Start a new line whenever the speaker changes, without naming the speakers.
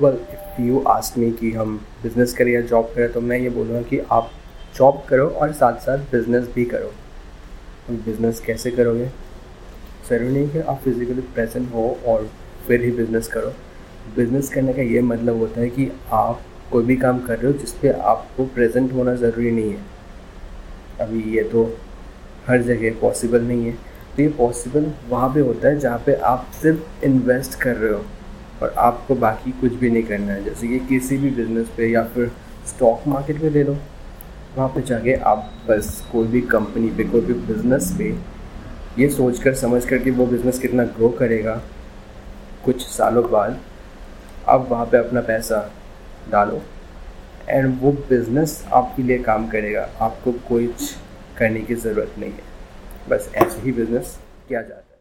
Well if you ask me कि हम business करें या जॉब करें तो मैं ये बोलूँगा कि आप जॉब करो और साथ साथ बिज़नेस भी करो। बिज़नेस कैसे करोगे? ज़रूरी नहीं कि आप फिज़िकली प्रेजेंट हो और फिर ही बिज़नेस करो। बिज़नेस करने का ये मतलब होता है कि आप कोई भी काम कर रहे हो जिस पे आपको प्रेजेंट होना ज़रूरी नहीं है। अभी ये तो हर जगह पॉसिबल नहीं है। तो ये पॉसिबल वहाँ पे होता है जहाँ पे आप सिर्फ़ इन्वेस्ट कर रहे हो। और आपको बाकी कुछ भी नहीं करना है। जैसे कि किसी भी बिज़नेस पे या फिर स्टॉक मार्केट में ले लो, वहाँ पे जाके आप बस कोई भी कंपनी पे, कोई भी बिज़नेस पे ये सोच कर समझ कर कि वो बिज़नेस कितना ग्रो करेगा कुछ सालों बाद, आप वहाँ पे अपना पैसा डालो एंड वो बिज़नेस आपके लिए काम करेगा। आपको कुछ करने की ज़रूरत नहीं है। बस ऐसे ही बिज़नेस किया जाता है।